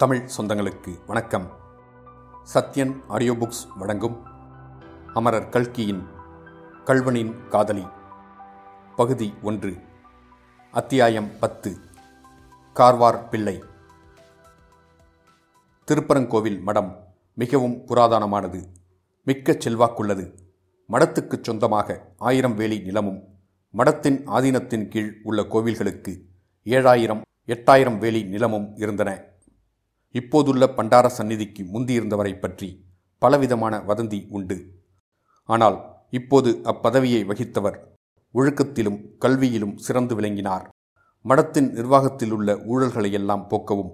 தமிழ் சொந்தங்களுக்கு வணக்கம். Sathyan audio books வழங்கும் அமரர் கல்கியின் கல்வனின் காதலி. பகுதி ஒன்று. அத்தியாயம் பத்து. கார்வார் பிள்ளை. திருப்பரங்கோவில் மடம் மிகவும் புராதனமானது. மிக்க செல்வாக்குள்ளது. மடத்துக்குச் சொந்தமாக ஆயிரம் வேலி நிலமும் மடத்தின் ஆதீனத்தின் கீழ் உள்ள கோவில்களுக்கு ஏழாயிரம் எட்டாயிரம் வேலி நிலமும் இருந்தன. இப்போதுள்ள பண்டார சந்நிதிக்கு முந்தியிருந்தவரை பற்றி பலவிதமான வதந்தி உண்டு. ஆனால் இப்போது அப்பதவியை வகித்தவர் ஒழுக்கத்திலும் கல்வியிலும் சிறந்து விளங்கினார். மடத்தின் நிர்வாகத்தில் உள்ள ஊழல்களையெல்லாம் போக்கவும்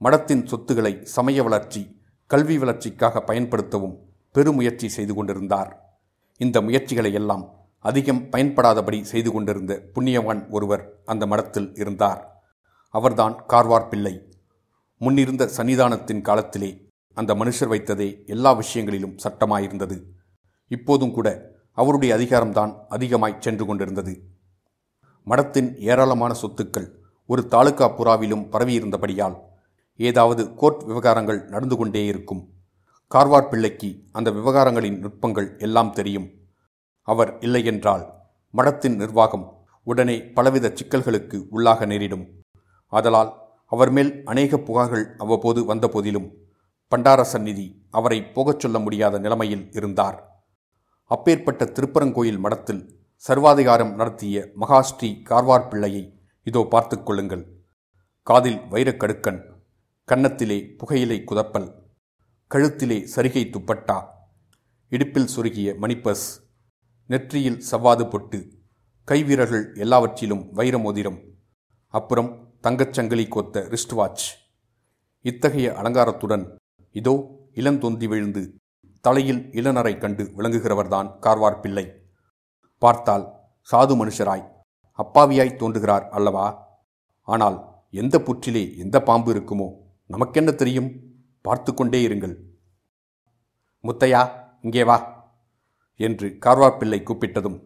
மடத்தின் சொத்துக்களை சமய வளர்ச்சி கல்வி வளர்ச்சிக்காக பயன்படுத்தவும் பெருமுயற்சி செய்து கொண்டிருந்தார். இந்த முயற்சிகளை எல்லாம் அதிகம் பயன்படாதபடி செய்து கொண்டிருந்த புண்ணியவான் ஒருவர் அந்த மடத்தில் இருந்தார். அவர்தான் கார்வார் பிள்ளை. முன்னிருந்த சன்னிதானத்தின் காலத்திலே அந்த மனுஷர் வைத்ததே எல்லா விஷயங்களிலும் சட்டமாயிருந்தது. இப்போதும் கூட அவருடைய அதிகாரம்தான் அதிகமாய் சென்று கொண்டிருந்தது. மடத்தின் ஏராளமான சொத்துக்கள் ஒரு தாலுகா புறாவிலும் பரவியிருந்தபடியால் ஏதாவது கோர்ட் விவகாரங்கள் நடந்து கொண்டே இருக்கும். கார்வார் பிள்ளைக்கு அந்த விவகாரங்களின் நுட்பங்கள் எல்லாம் தெரியும். அவர் இல்லையென்றால் மடத்தின் நிர்வாகம் உடனே பலவித சிக்கல்களுக்கு உள்ளாக நேரிடும். ஆதலால் அவர் மேல் அநேக புகார்கள் அவ்வப்போது வந்தபோதிலும் பண்டார சந்நிதி அவரை போகச் சொல்ல முடியாத நிலைமையில் இருந்தார். அப்பேற்பட்ட திருப்பரங்கோயில் மடத்தில் சர்வாதிகாரம் நடத்திய மகாஸ்ரீ கார்வார் பிள்ளையை இதோ பார்த்து கொள்ளுங்கள். காதில் வைரக்கடுக்கன் கன்னத்திலே புகையிலை குதப்பல் கழுத்திலே சரிகை துப்பட்டா இடுப்பில் சுருகிய மணிப்பஸ் நெற்றியில் சவ்வாது பொட்டு கைவீரர்கள் எல்லாவற்றிலும் வைரமோதிரம் அப்புறம் தங்கச்சங்கிலி கோத்த ரிஸ்ட் வாட்ச் இத்தகைய அலங்காரத்துடன் இதோ இளந்தொந்தி விழுந்து தலையில் இளநரை கண்டு விளங்குகிறவர்தான் கார்வார் பிள்ளை. பார்த்தால் சாது மனுஷராய் அப்பாவியாய் தோன்றுகிறார் அல்லவா? ஆனால் எந்த புற்றிலே எந்த பாம்பு இருக்குமோ நமக்கென்ன தெரியும்? பார்த்து கொண்டே இருங்கள். முத்தையா இங்கே வா என்று கார்வார் பிள்ளை கூப்பிட்டதும்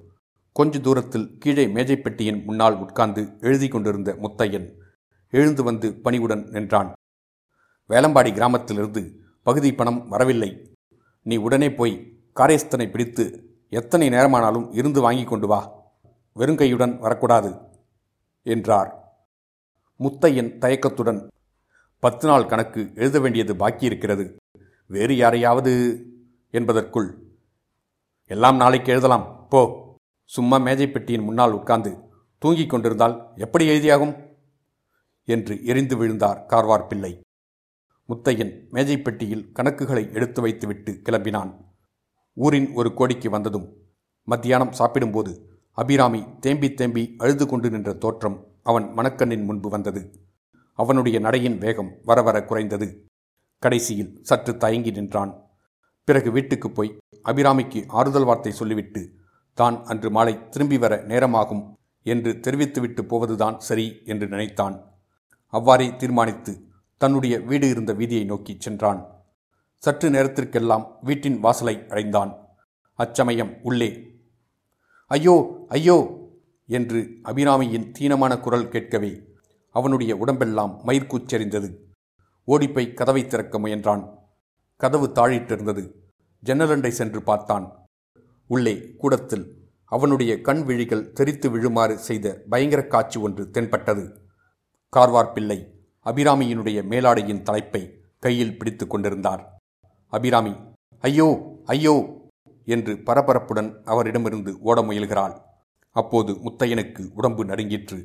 கொஞ்ச தூரத்தில் கீழே மேஜைப்பெட்டியின் முன்னால் உட்கார்ந்து எழுதி கொண்டிருந்த முத்தையன் எழுந்து வந்து பணிவுடன் நின்றான். வேலம்பாடி கிராமத்திலிருந்து பகுதி பணம் வரவில்லை. நீ உடனே போய் காரேஸ்தனை பிடித்து எத்தனை நேரமானாலும் இருந்து வாங்கி கொண்டு வா. வெறுங்கையுடன் வரக்கூடாது என்றார். முத்தையன் தயக்கத்துடன் பத்து நாள் கணக்கு எழுத வேண்டியது பாக்கி இருக்கிறது வேறு யாரையாவது என்பதற்குள் எல்லாம் நாளைக்கு எழுதலாம். போ. சும்மா மேஜைப்பெட்டியின் முன்னால் உட்கார்ந்து தூங்கிக் கொண்டிருந்தால் எப்படி எழுதியாகும்? என்று எரிந்து விழுந்தார் கார்வார் பிள்ளை. முத்தையன் மேஜைப்பெட்டியில் கணக்குகளை எடுத்து வைத்துவிட்டு கிளம்பினான். ஊரின் ஒரு கோடிக்கு வந்ததும் மத்தியானம் சாப்பிடும்போது அபிராமி தேம்பி தேம்பி அழுது கொண்டு நின்ற தோற்றம் அவன் மணக்கண்ணின் முன்பு வந்தது. அவனுடைய நடையின் வேகம் வர வர குறைந்தது. கடைசியில் சற்று தயங்கி நின்றான். பிறகு வீட்டுக்கு போய் அபிராமிக்கு ஆறுதல் வார்த்தை சொல்லிவிட்டு தான் அன்று மாலை திரும்பி வர நேரமாகும் என்று தெரிவித்துவிட்டு போவதுதான் சரி என்று நினைத்தான். அவ்வாறே தீர்மானித்து தன்னுடைய வீடு இருந்த வீதியை நோக்கி சென்றான். சற்று நேரத்திற்கெல்லாம் வீட்டின் வாசலை அடைந்தான். அச்சமயம் உள்ளே ஐயோ ஐயோ! என்று அபிராமியின் தீனமான குரல் கேட்கவே அவனுடைய உடம்பெல்லாம் மயிர்கூச்செறிந்தது. ஓடிப்போய் கதவை திறக்க முயன்றான். கதவு தாழிட்டிருந்தது. ஜன்னலண்டை சென்று பார்த்தான். உள்ளே கூடத்தில் அவனுடைய கண் விழிகள் தெரித்து விழுமாறு செய்த பயங்கர காட்சி ஒன்று தென்பட்டது. கார்வார் பிள்ளை அபிராமியினுடைய மேலாடையின் தலைப்பை கையில் பிடித்து கொண்டிருந்தார். அபிராமி ஐயோ ஐயோ! என்று பரபரப்புடன் அவரிடமிருந்து ஓட முயல்கிறாள். அப்போது முத்தையனுக்கு உடம்பு நடுங்கிற்று.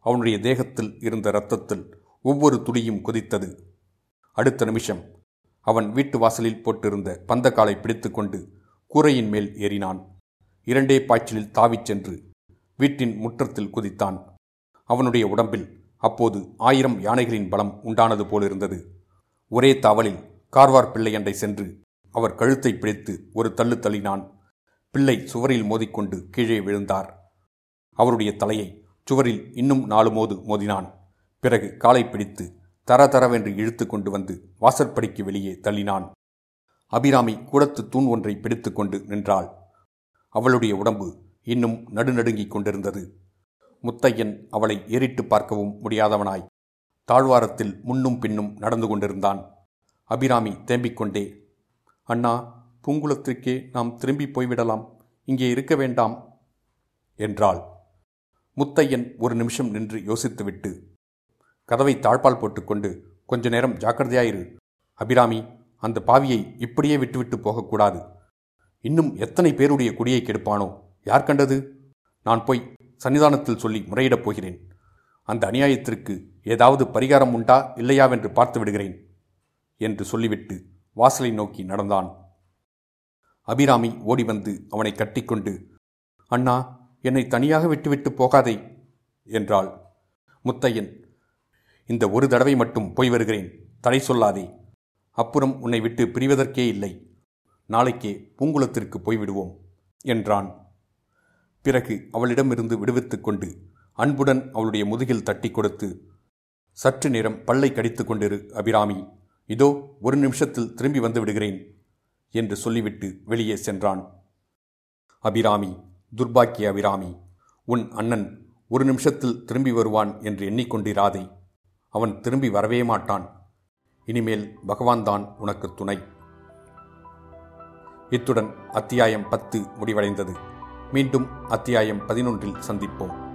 அவனுடைய தேகத்தில் இருந்த இரத்தத்தில் ஒவ்வொரு துளியும் கொதித்தது. அடுத்த நிமிஷம் அவன் வீட்டு வாசலில் போட்டிருந்த பந்தக்காலை பிடித்துக்கொண்டு கூரையின் மேல் ஏறினான். இரண்டே பாய்ச்சலில் தாவிச் சென்று வீட்டின் முற்றத்தில் குதித்தான். அவனுடைய உடம்பில் அப்போது ஆயிரம் யானைகளின் பலம் உண்டானது போலிருந்தது. ஒரே தாவலில் கார்வார் பிள்ளையண்டை சென்று அவர் கழுத்தை பிடித்து ஒரு தள்ளு தள்ளினான். பிள்ளை சுவரில் மோதிக்கொண்டு கீழே விழுந்தார். அவருடைய தலையை சுவரில் இன்னும் நாலு மோது மோதினான். பிறகு காலை பிடித்து தர தரவென்று இழுத்து கொண்டு வந்து வாசற்படிக்கு வெளியே தள்ளினான். அபிராமி கூடத்து தூண் ஒன்றை பிடித்துக்கொண்டு நின்றாள். அவளுடைய உடம்பு இன்னும் நடுநடுங்கிக் கொண்டிருந்தது. முத்தையன் அவளை ஏறிட்டு பார்க்கவும் முடியாதவனாய். தாழ்வாரத்தில் முன்னும் பின்னும் நடந்து கொண்டிருந்தான். அபிராமி தேம்பிக்கொண்டே அண்ணா பூங்குளத்திற்கே நாம் திரும்பி போய்விடலாம். இங்கே இருக்க வேண்டாம். என்றாள். முத்தையன் ஒரு நிமிஷம் நின்று யோசித்துவிட்டு கதவை தாழ்பால் போட்டுக்கொண்டு கொஞ்ச நேரம் ஜாக்கிரதையாயிரு. அபிராமி அந்த பாவியை இப்படியே விட்டுவிட்டு போகக்கூடாது. இன்னும் எத்தனை பேருடைய குடியை கெடுப்பானோ? யார் கண்டது? நான் போய் சன்னிதானத்தில் சொல்லி முறையிடப் போகிறேன். அந்த அநியாயத்திற்கு ஏதாவது பரிகாரம் உண்டா இல்லையாவென்று பார்த்து விடுகிறேன் என்று சொல்லிவிட்டு வாசலை நோக்கி நடந்தான். அபிராமி ஓடி வந்து அவனை கட்டிக்கொண்டு அண்ணா என்னை தனியாக விட்டுவிட்டு போகாதே என்றாள். முத்தையன் இந்த ஒரு தடவை மட்டும் போய் வருகிறேன் தடை சொல்லாதே. அப்புறம் உன்னை விட்டு பிரிவதற்கே இல்லை. நாளைக்கே பூங்குளத்திற்கு போய்விடுவோம் என்றான். பிறகு அவளிடமிருந்து விடுவித்துக் கொண்டு அன்புடன் அவளுடைய முதுகில் தட்டி கொடுத்து சற்று நேரம் பல்லை கடித்து கொண்டிரு அபிராமி. இதோ ஒரு நிமிஷத்தில் திரும்பி வந்து விடுகிறேன் என்று சொல்லிவிட்டு வெளியே சென்றான். அபிராமி துர்பாக்கிய அபிராமி உன் அண்ணன் ஒரு நிமிஷத்தில் திரும்பி வருவான் என்று எண்ணிக்கொண்டிராதே அவன் திரும்பி வரவே மாட்டான். இனிமேல் பகவான் தான் உனக்கு துணை. இத்துடன் அத்தியாயம் பத்து முடிவடைந்தது. மீண்டும் அத்தியாயம் பதினொன்றில் சந்திப்போம்.